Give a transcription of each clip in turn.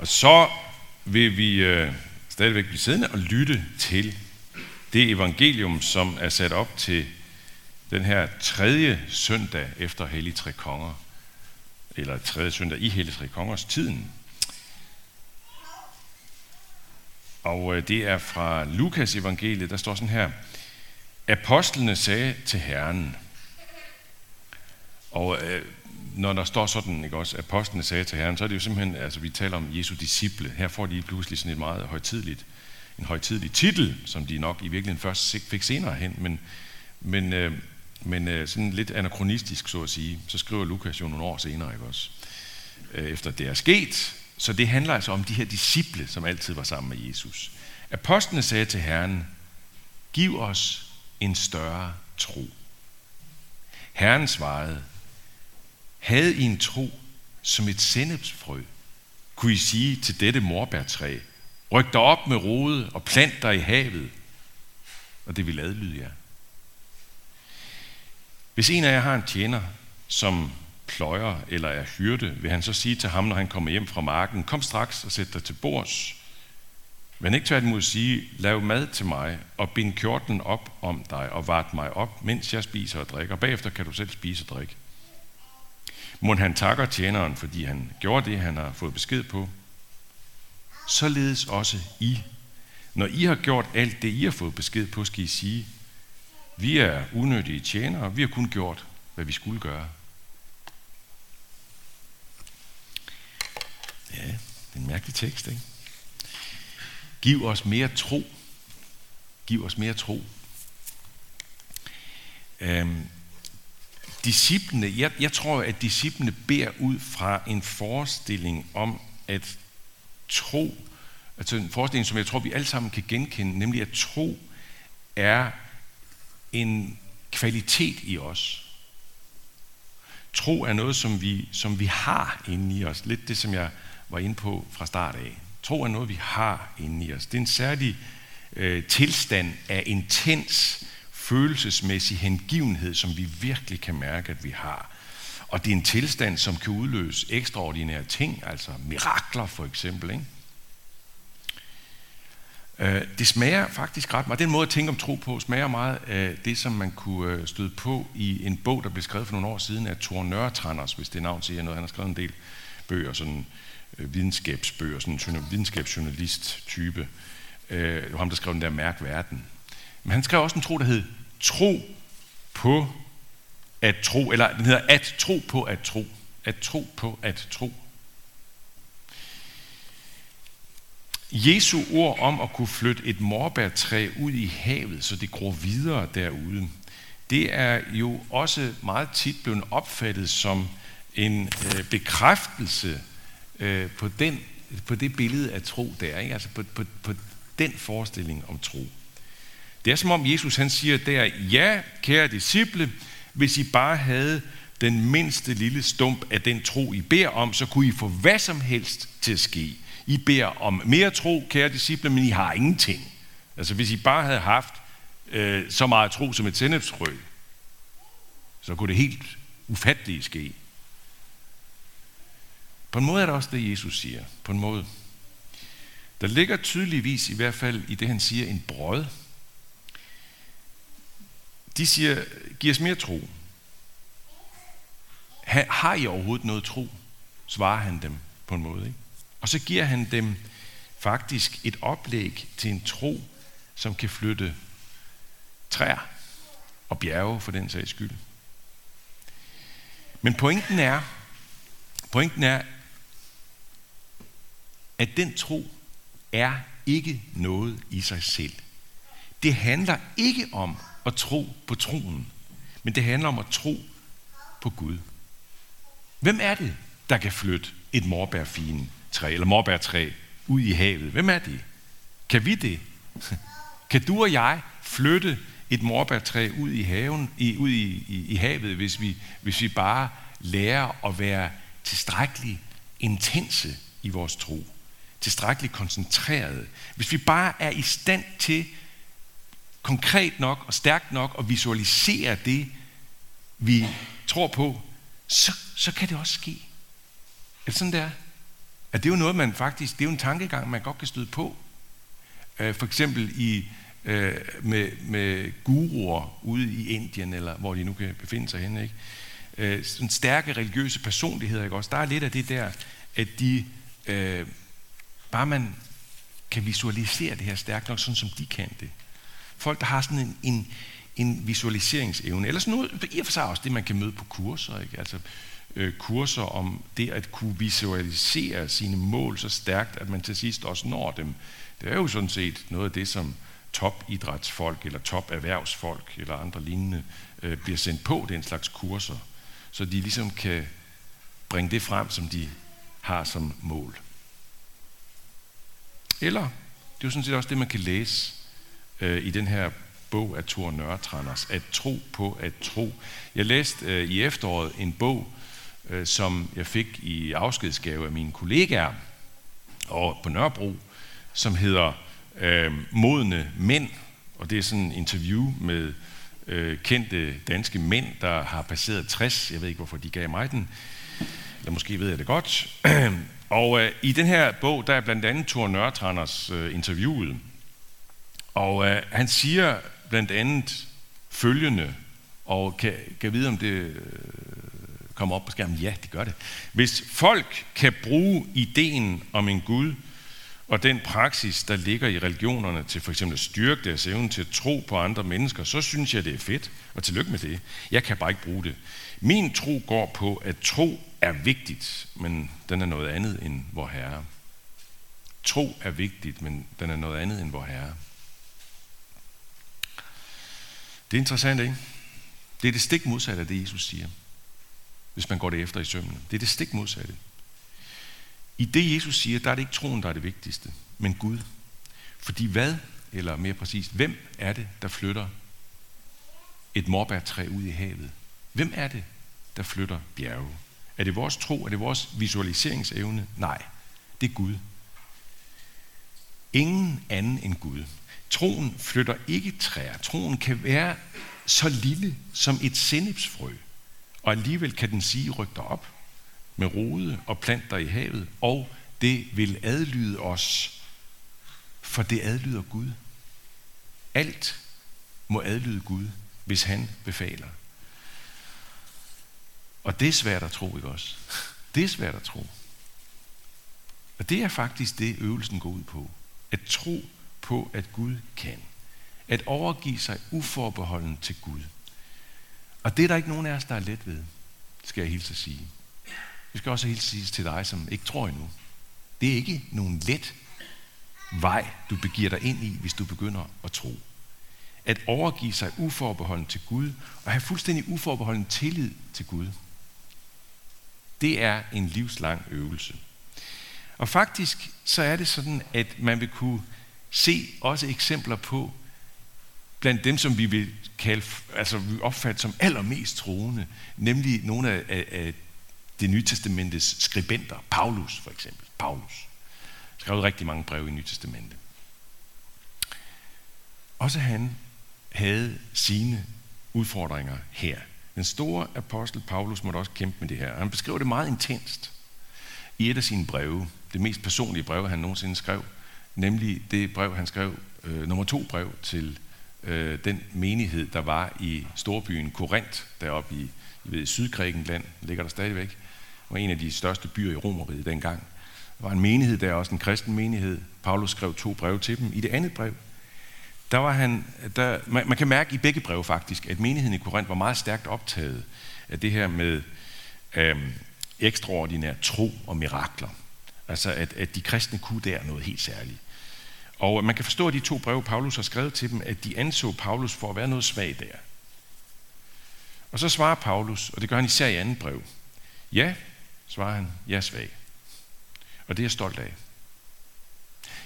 Og så vil vi øh, stadigvæk blive siddende og lytte til det evangelium, som er sat op til den her tredje søndag efter Hellig Tre Konger, eller tredje søndag i Hellig Tre Kongers tiden. Og øh, det er fra Lukas evangeliet, der står sådan her. Apostlene sagde til Herren, og øh, når der står sådan, ikke også, apostlene sagde til Herren, så er det jo simpelthen, altså vi taler om Jesu disciple. Her får de pludselig sådan et meget højtidligt, en højtidlig titel, som de nok i virkeligheden først fik senere hen, men, men, øh, men øh, sådan lidt anachronistisk, så at sige. Så skriver Lukas jo nogle år senere, ikke også, øh, efter det er sket. Så det handler altså om de her disciple, som altid var sammen med Jesus. Apostlene sagde til Herren, giv os en større tro. Herren svarede, havde I en tro som et sennepsfrø, kunne I sige til dette morbærtræ, ryk dig op med rode og plant dig i havet, og det vil adlyde jer. Hvis en af jer har en tjener, som pløjer eller er hyrde, vil han så sige til ham, når han kommer hjem fra marken, kom straks og sæt dig til bords. Men ikke tværtimod sige, lav mad til mig, og bind kjorten op om dig, og vart mig op, mens jeg spiser og drikker. Bagefter kan du selv spise og drikke. Må han takker tjeneren, fordi han gjorde det, han har fået besked på. Således også I. Når I har gjort alt det, I har fået besked på, skal I sige, vi er unødige tjenere, vi har kun gjort, hvad vi skulle gøre. Ja, det er en mærkelig tekst, ikke? Giv os mere tro. Giv os mere tro. Øhm, disciplene, jeg, jeg tror, at disciplene beder ud fra en forestilling om at tro, altså en forestilling, som jeg tror, vi alle sammen kan genkende, nemlig at tro er en kvalitet i os. Tro er noget, som vi, som vi har inde i os. Lidt det, som jeg var inde på fra start af. Tro er noget, vi har inde i os. Det er en særlig øh, tilstand af intens følelsesmæssig hengivenhed, som vi virkelig kan mærke, at vi har. Og det er en tilstand, som kan udløse ekstraordinære ting, altså mirakler for eksempel. Ikke? Øh, det smager faktisk ret meget. Den måde at tænke om tro på smager meget af det, som man kunne øh, støde på i en bog, der blev skrevet for nogle år siden af Thor Nørretranders, hvis det navn siger noget. Han har skrevet en del bøger, sådan øh, videnskabsbøger, sådan en videnskabsjournalist-type. Det var ham, der skrev den der Mærk Verden. Men han skrev også en tro, der hed Tro på at tro, eller den hedder At tro på at tro. At tro på at tro. Jesu ord om at kunne flytte et morbærtræ ud i havet, så det gror videre derude, det er jo også meget tit blevet opfattet som en øh, bekræftelse øh, på, den, på det billede af tro der, ikke? altså på, på, på den forestilling om tro. Det er som om Jesus han siger der, ja, kære disciple, hvis I bare havde den mindste lille stump af den tro, I beder om, så kunne I få hvad som helst til at ske. I beder om mere tro, kære disciple, men I har ingenting. Altså hvis I bare havde haft øh, så meget tro som et sennepsfrø, så kunne det helt ufattelige ske. På en måde er det også det, Jesus siger. På en måde. Der ligger tydeligvis, i hvert fald i det, han siger, en brød de siger, giv os mere tro. Har I overhovedet noget tro? Svarer han dem på en måde. Ikke? Og så giver han dem faktisk et oplæg til en tro, som kan flytte træer og bjerge for den sags skyld. Men pointen er, pointen er, at den tro er ikke noget i sig selv. Det handler ikke om at tro på troen, men det handler om at tro på Gud. Hvem er det, der kan flytte et morbærfine træ, eller morbærtræ ud i havet? Hvem er det? Kan vi det? Kan du og jeg flytte et morbærtræ ud i haven, i, ud i, i, i havet, hvis vi, hvis vi bare lærer at være tilstrækkeligt intense i vores tro, tilstrækkeligt koncentreret. Hvis vi bare er i stand til konkret nok og stærkt nok og visualisere det, vi tror på, så, så kan det også ske. Er det sådan, der? at det er jo noget, man faktisk, det er jo en tankegang, man godt kan støde på. Øh, for eksempel i, øh, med, med guruer ude i Indien, eller hvor de nu kan befinde sig henne, ikke? Øh, sådan stærke religiøse personligheder, ikke også? Der er lidt af det der, at de, øh, bare man kan visualisere det her stærkt nok, sådan som de kan det. Folk, der har sådan en, en, en visualiseringsevne, eller sådan noget, i og for sig også det, man kan møde på kurser, ikke? Altså, øh, kurser om det at kunne visualisere sine mål så stærkt, at man til sidst også når dem. Det er jo sådan set noget af det, som topidrætsfolk eller toperhvervsfolk eller andre lignende øh, bliver sendt på den slags kurser, så de ligesom kan bringe det frem, som de har som mål. Eller, det er jo sådan set også det, man kan læse øh, i den her bog af Thor Nørretranders, At tro på at tro. Jeg læste øh, i efteråret en bog, øh, som jeg fik i afskedsgave af mine kollegaer og på Nørrebro, som hedder øh, Modne Mænd. Og det er sådan en interview med øh, kendte danske mænd, der har passeret 60. Jeg ved ikke, hvorfor de gav mig den. Eller måske ved jeg det godt. og øh, i den her bog, der er blandt andet Thor Nørretranders øh, interviewet. Og øh, han siger blandt andet følgende, og kan, kan vide, om det øh, kommer op på skærmen. Ja, det gør det. Hvis folk kan bruge ideen om en Gud, og den praksis, der ligger i religionerne til for eksempel at styrke deres evne til at tro på andre mennesker, så synes jeg, det er fedt. Og tillykke med det. Jeg kan bare ikke bruge det. Min tro går på, at tro er vigtigt, men den er noget andet end vor Herre. Tro er vigtigt, men den er noget andet end vor Herre. Det er interessant, ikke? Det er det stik modsatte af det, Jesus siger hvis man går det efter i sømmene. Det er det stik modsatte. I det, Jesus siger, der er det ikke troen, der er det vigtigste, men Gud. Fordi hvad, eller mere præcist, hvem er det, der flytter et morbærtræ ud i havet? Hvem er det, der flytter bjerge? Er det vores tro? Er det vores visualiseringsevne? Nej, det er Gud. Ingen anden end Gud. Troen flytter ikke træer. Troen kan være så lille som et sennepsfrø. Og alligevel kan den sige, ryk dig op med rode og planter i havet, og det vil adlyde os, for det adlyder Gud. Alt må adlyde Gud, hvis han befaler. Og det er svært at tro, ikke også? Det er svært at tro. Og det er faktisk det, øvelsen går ud på. At tro på, at Gud kan. At overgive sig uforbeholden til Gud. Og det er der ikke nogen af os, der er let ved, skal jeg hilse at sige. Vi skal også hilse sige til dig, som ikke tror endnu. Det er ikke nogen let vej, du begiver dig ind i, hvis du begynder at tro. At overgive sig uforbeholden til Gud, og have fuldstændig uforbeholden tillid til Gud. Det er en livslang øvelse. Og faktisk så er det sådan, at man vil kunne se også eksempler på, blandt dem, som vi vil kalde, altså vi opfatter som allermest troende, nemlig nogle af, af, af det nye testamentes skribenter. Paulus for eksempel. Paulus. Skrev rigtig mange breve i Nye Testamente. Også han havde sine udfordringer her. Den store apostel Paulus måtte også kæmpe med det her. Han beskriver det meget intenst i et af sine breve. Det mest personlige brev, han nogensinde skrev. Nemlig det brev, han skrev, øh, nummer to brev til øh, den menighed, der var i storbyen Korinth, deroppe i, i ved, Sydgrækenland, ligger der stadigvæk, og en af de største byer i Romeriet dengang. Der var en menighed der, også en kristen menighed. Paulus skrev to breve til dem. I det andet brev, der var han, der, man, man kan mærke i begge breve faktisk, at menigheden i Korinth var meget stærkt optaget af det her med øh, ekstraordinær tro og mirakler. Altså at, at de kristne kunne der noget helt særligt. Og man kan forstå at de to breve, Paulus har skrevet til dem, at de anså Paulus for at være noget svag der. Og så svarer Paulus, og det gør han især i andet brev. Ja, svarer han, jeg er svag. Og det er jeg stolt af.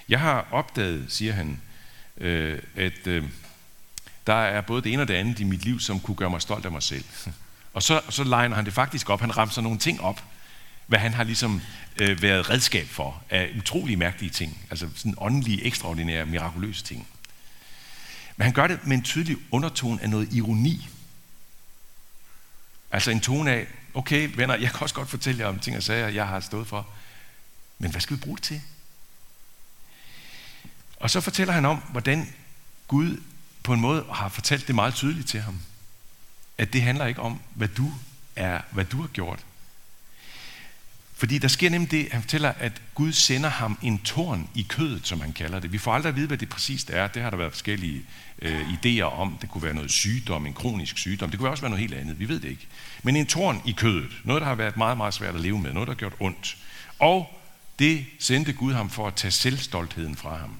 Jeg har opdaget, siger han, øh, at øh, der er både det ene og det andet i mit liv, som kunne gøre mig stolt af mig selv. Og så, så legner han det faktisk op. Han ramser nogle ting op, hvad han har ligesom øh, været redskab for af utrolig mærkelige ting. Altså sådan åndelige, ekstraordinære, mirakuløse ting. Men han gør det med en tydelig undertone af noget ironi. Altså en tone af, okay venner, jeg kan også godt fortælle jer om ting og sager, jeg har stået for. Men hvad skal vi bruge det til? Og så fortæller han om, hvordan Gud på en måde har fortalt det meget tydeligt til ham. At det handler ikke om, hvad du er, hvad du har gjort. Fordi der sker nemlig det, han fortæller, at Gud sender ham en torn i kødet, som han kalder det. Vi får aldrig at vide, hvad det præcist er. Det har der været forskellige øh, idéer om. Det kunne være noget sygdom, en kronisk sygdom. Det kunne også være noget helt andet. Vi ved det ikke. Men en torn i kødet. Noget, der har været meget, meget svært at leve med. Noget, der har gjort ondt. Og det sendte Gud ham for at tage selvstoltheden fra ham.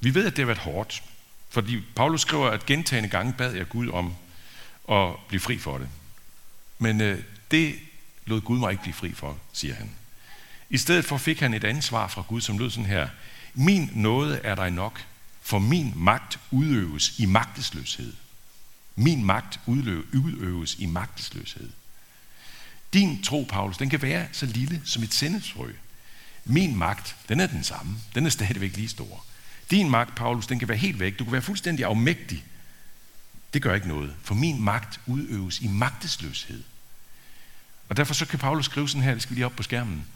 Vi ved, at det har været hårdt. Fordi Paulus skriver, at gentagende gange bad jeg Gud om at blive fri for det. Men øh, det lod Gud mig ikke blive fri for, siger han. I stedet for fik han et ansvar fra Gud, som lød sådan her. Min nåde er dig nok, for min magt udøves i magtesløshed. Min magt udøves i magtesløshed. Din tro, Paulus, den kan være så lille som et sendesfrø. Min magt, den er den samme. Den er stadigvæk lige stor. Din magt, Paulus, den kan være helt væk. Du kan være fuldstændig afmægtig. Det gør ikke noget, for min magt udøves i magtesløshed. Og derfor så kan Paulus skrive sådan her, det skal vi lige op på skærmen.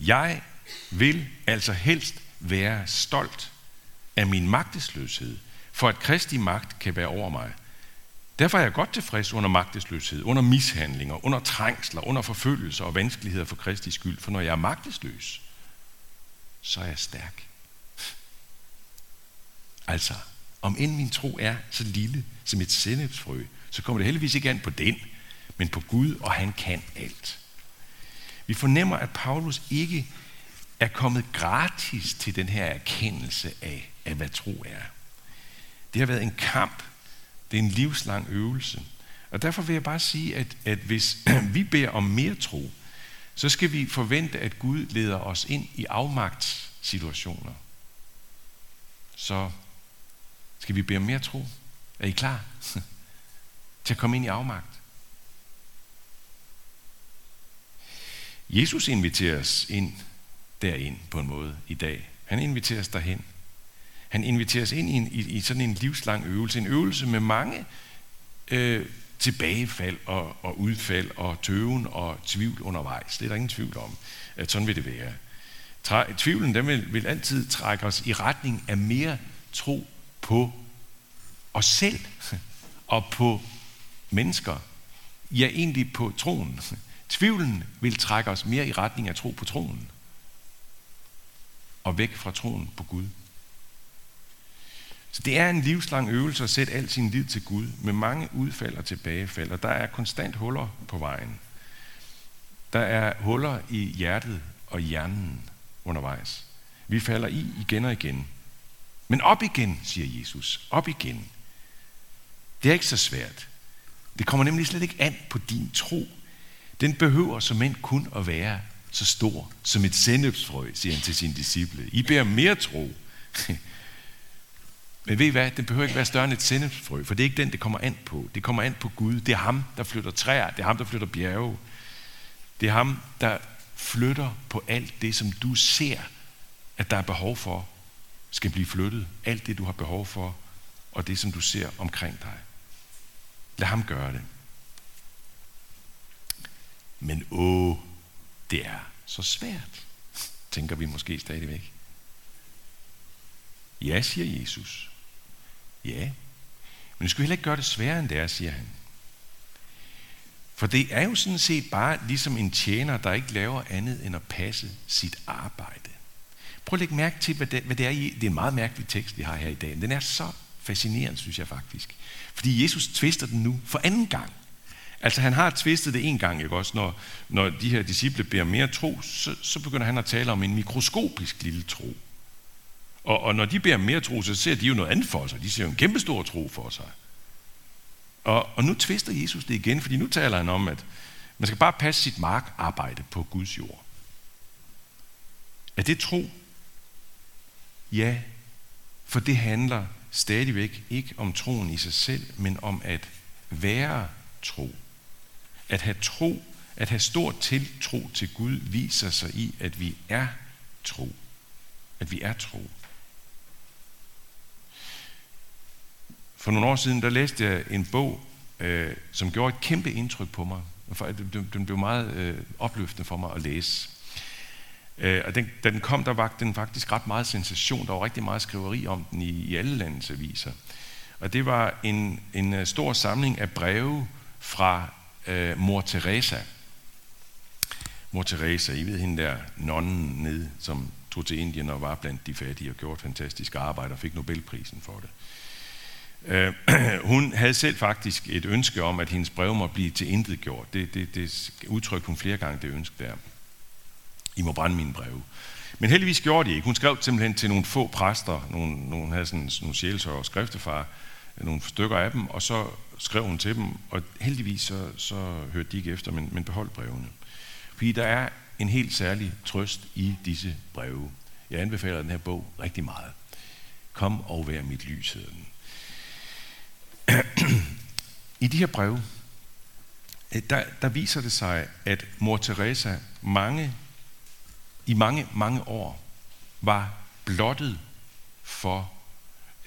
Jeg vil altså helst være stolt af min magtesløshed, for at Kristi magt kan være over mig. Derfor er jeg godt tilfreds under magtesløshed, under mishandlinger, under trængsler, under forfølgelser og vanskeligheder for Kristi skyld. For når jeg er magtesløs, så er jeg stærk. Altså, om end min tro er så lille som et sennepsfrø, så kommer det heldigvis ikke an på den, men på Gud, og han kan alt. Vi fornemmer, at Paulus ikke er kommet gratis til den her erkendelse af, af hvad tro er. Det har været en kamp. Det er en livslang øvelse. Og derfor vil jeg bare sige, at, at hvis vi beder om mere tro, så skal vi forvente, at Gud leder os ind i afmagtssituationer. Så skal vi bede om mere tro. Er I klar til at komme ind i afmagt? Jesus inviterer os ind derind på en måde i dag. Han inviterer os derhen. Han inviterer os ind i, en, i, i sådan en livslang øvelse. En øvelse med mange øh, tilbagefald og, og udfald og tøven og tvivl undervejs. Det er der ingen tvivl om, at sådan vil det være. Tra- tvivlen den vil, vil altid trække os i retning af mere tro på os selv og på mennesker. Ja, egentlig på troen. Tvivlen vil trække os mere i retning af tro på troen og væk fra troen på Gud. Så det er en livslang øvelse at sætte al sin lid til Gud med mange udfald og tilbagefald, og der er konstant huller på vejen. Der er huller i hjertet og hjernen undervejs. Vi falder i igen og igen. Men op igen, siger Jesus. Op igen. Det er ikke så svært. Det kommer nemlig slet ikke an på din tro. Den behøver som end kun at være så stor som et sennepsfrø, siger han til sine disciple. I bærer mere tro. Men ved I hvad? Den behøver ikke være større end et sennepsfrø, for det er ikke den, det kommer an på. Det kommer an på Gud. Det er ham, der flytter træer. Det er ham, der flytter bjerge. Det er ham, der flytter på alt det, som du ser, at der er behov for, skal blive flyttet. Alt det, du har behov for, og det, som du ser omkring dig. Lad ham gøre det. Men åh, det er så svært, tænker vi måske stadigvæk. Ja, siger Jesus. Ja, men du skal heller ikke gøre det sværere end det er, siger han. For det er jo sådan set bare ligesom en tjener, der ikke laver andet end at passe sit arbejde. Prøv at lægge mærke til, hvad det, hvad det er i. Det er en meget mærkelig tekst, vi har her i dag. Den er så fascinerende, synes jeg faktisk. Fordi Jesus tvister den nu for anden gang. Altså han har tvistet det en gang, ikke også? Når, når de her disciple beder mere tro, så, så begynder han at tale om en mikroskopisk lille tro. Og, og når de beder mere tro, så ser de jo noget andet for sig. De ser jo en kæmpestor tro for sig. Og, og nu tvister Jesus det igen, fordi nu taler han om, at man skal bare passe sit markarbejde på Guds jord. Er det tro? Ja, for det handler stadigvæk ikke om troen i sig selv, men om at være tro. At have tro, at have stor tiltro til Gud, viser sig i, at vi er tro. At vi er tro. For nogle år siden, der læste jeg en bog, øh, som gjorde et kæmpe indtryk på mig. Øh, den blev meget øh, opløftende for mig at læse. Øh, og den, da den kom, der var den faktisk ret meget sensation. Der var rigtig meget skriveri om den i, i alle landets aviser. Og det var en, en øh, stor samling af breve fra øh, mor Teresa. Mor Teresa, I ved hende der nonnen nede, som tog til Indien og var blandt de fattige og gjorde fantastisk arbejde og fik Nobelprisen for det. Øh, hun havde selv faktisk et ønske om, at hendes brev må blive til intet gjort. Det, det, det udtrykte hun flere gange, det ønske der. I må brænde mine breve. Men heldigvis gjorde de ikke. Hun skrev simpelthen til nogle få præster, nogle, nogle havde sådan nogle sjælsøger og skriftefar, nogle stykker af dem, og så skrev hun til dem, og heldigvis så, så hørte de ikke efter, men, men beholdt brevene. Fordi der er en helt særlig trøst i disse breve. Jeg anbefaler den her bog rigtig meget. Kom og vær mit lys, hedder den. I de her breve, øh, der, der viser det sig, at mor Teresa mange, i mange, mange år var blottet for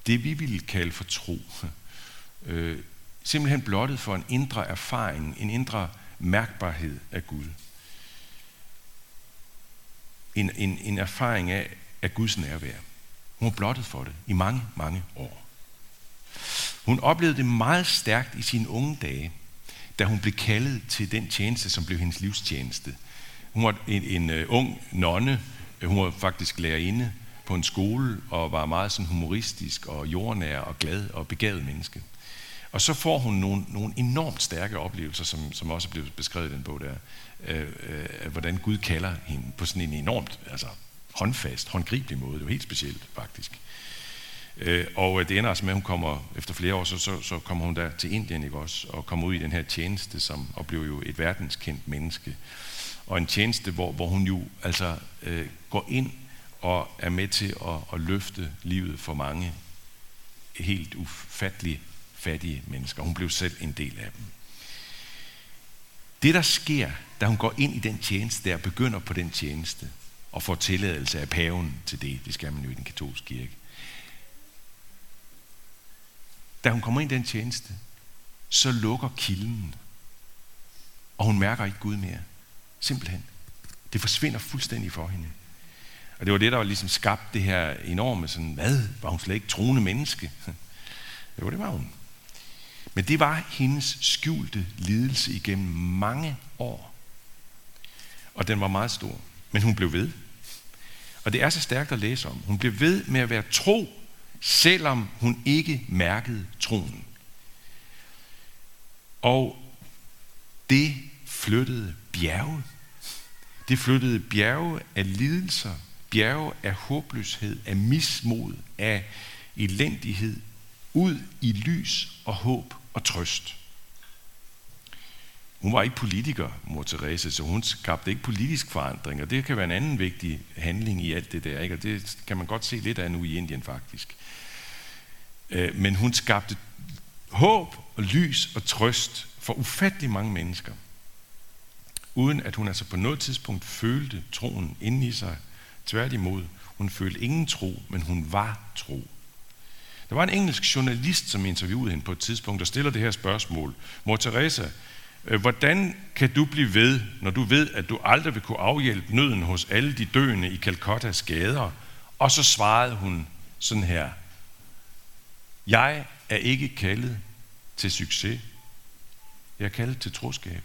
det, vi ville kalde for tro. Øh, simpelthen blottet for en indre erfaring, en indre mærkbarhed af Gud. En, en, en erfaring af, af Guds nærvær. Hun var blottet for det i mange, mange år. Hun oplevede det meget stærkt i sine unge dage, da hun blev kaldet til den tjeneste, som blev hendes livstjeneste. Hun var en, en uh, ung nonne, hun var faktisk lærerinde på en skole, og var meget sådan humoristisk og jordnær og glad og begavet menneske. Og så får hun nogle, nogle enormt stærke oplevelser, som, som også er blevet beskrevet i den bog der, øh, øh, hvordan Gud kalder hende på sådan en enormt altså, håndfast, håndgribelig måde. Det er jo helt specielt, faktisk. Øh, og øh, det ender altså med, at hun kommer, efter flere år, så, så, så kommer hun der til Indien, ikke også, og kommer ud i den her tjeneste, som, og bliver jo et verdenskendt menneske. Og en tjeneste, hvor, hvor hun jo altså øh, går ind og er med til at, at løfte livet for mange helt ufattelige, fattige mennesker. Hun blev selv en del af dem. Det, der sker, da hun går ind i den tjeneste, der begynder på den tjeneste, og får tilladelse af paven til det, det skal man jo i den katolske kirke, da hun kommer ind i den tjeneste, så lukker kilden. Og hun mærker ikke Gud mere. Simpelthen. Det forsvinder fuldstændig for hende. Og det var det, der var ligesom skabt det her enorme sådan, hvad? Var hun slet ikke troende menneske? Jo, det var hun. Men det var hendes skjulte lidelse igennem mange år. Og den var meget stor. Men hun blev ved. Og det er så stærkt at læse om. Hun blev ved med at være tro selvom hun ikke mærkede troen. Og det flyttede bjerge. Det flyttede bjerge af lidelser, bjerge af håbløshed, af mismod, af elendighed, ud i lys og håb og trøst. Hun var ikke politiker, mor Therese, så hun skabte ikke politisk forandring, og det kan være en anden vigtig handling i alt det der, ikke? og det kan man godt se lidt af nu i Indien faktisk. Øh, men hun skabte håb og lys og trøst for ufattelig mange mennesker, uden at hun altså på noget tidspunkt følte troen inde i sig. Tværtimod, hun følte ingen tro, men hun var tro. Der var en engelsk journalist, som interviewede hende på et tidspunkt, og stiller det her spørgsmål. Mor Teresa, øh, hvordan kan du blive ved, når du ved, at du aldrig vil kunne afhjælpe nøden hos alle de døende i Calcuttas gader? Og så svarede hun sådan her. Jeg er ikke kaldet til succes. Jeg er kaldet til troskab.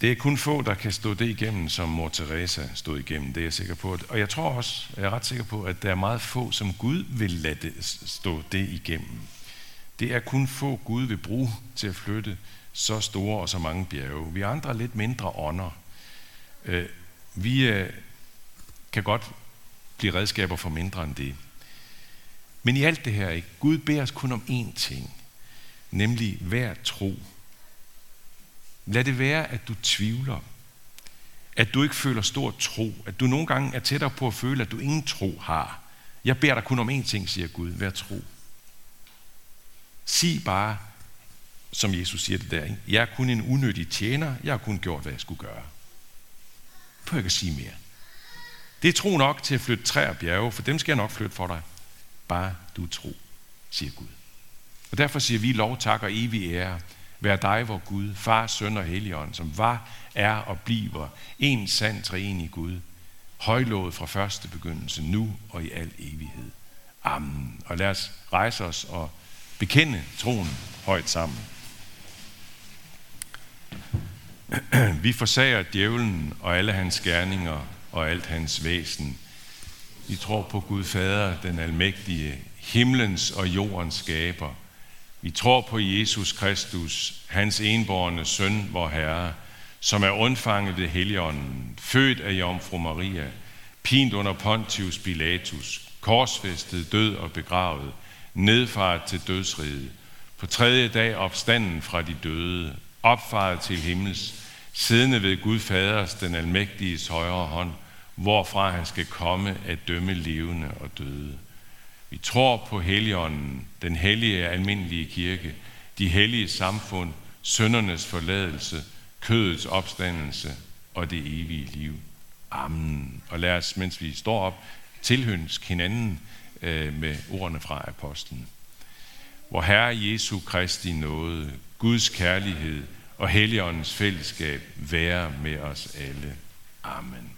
Det er kun få, der kan stå det igennem, som mor Teresa stod igennem, det er jeg sikker på. Og jeg tror også, jeg er ret sikker på, at der er meget få, som Gud vil lade det, stå det igennem. Det er kun få, Gud vil bruge til at flytte så store og så mange bjerge. Vi andre er lidt mindre ånder. Øh, vi øh, kan godt blive redskaber for mindre end det. Men i alt det her, ikke? Gud beder os kun om én ting, nemlig hver tro. Lad det være, at du tvivler, at du ikke føler stor tro, at du nogle gange er tættere på at føle, at du ingen tro har. Jeg beder dig kun om én ting, siger Gud, vær tro. Sig bare, som Jesus siger det der, ikke? jeg er kun en unødig tjener, jeg har kun gjort, hvad jeg skulle gøre. Prøv ikke at sige mere. Det er tro nok til at flytte træer og bjerge, for dem skal jeg nok flytte for dig. Bare du tro, siger Gud. Og derfor siger vi lov, tak og evig ære. Vær dig, vor Gud, Far, Søn og Helligånd, som var, er og bliver en sand træenig Gud, højlået fra første begyndelse, nu og i al evighed. Amen. Og lad os rejse os og bekende troen højt sammen. Vi forsager djævlen og alle hans gerninger og alt hans væsen. Vi tror på Gud Fader, den almægtige, himlens og jordens skaber. Vi tror på Jesus Kristus, hans enborne søn, vor Herre, som er undfanget ved Helligånden, født af Jomfru Maria, pint under Pontius Pilatus, korsfæstet, død og begravet, nedfaret til dødsriget, på tredje dag opstanden fra de døde, opfaret til himmels, siddende ved Gud Faders, den almægtiges højre hånd, hvorfra han skal komme at dømme levende og døde. Vi tror på Helligånden, den hellige almindelige kirke, de hellige samfund, søndernes forladelse, kødets opstandelse og det evige liv. Amen. Og lad os, mens vi står op, tilhønsk hinanden øh, med ordene fra apostlen. Hvor Herre Jesu Kristi nåde, Guds kærlighed og Helligåndens fællesskab være med os alle. Amen.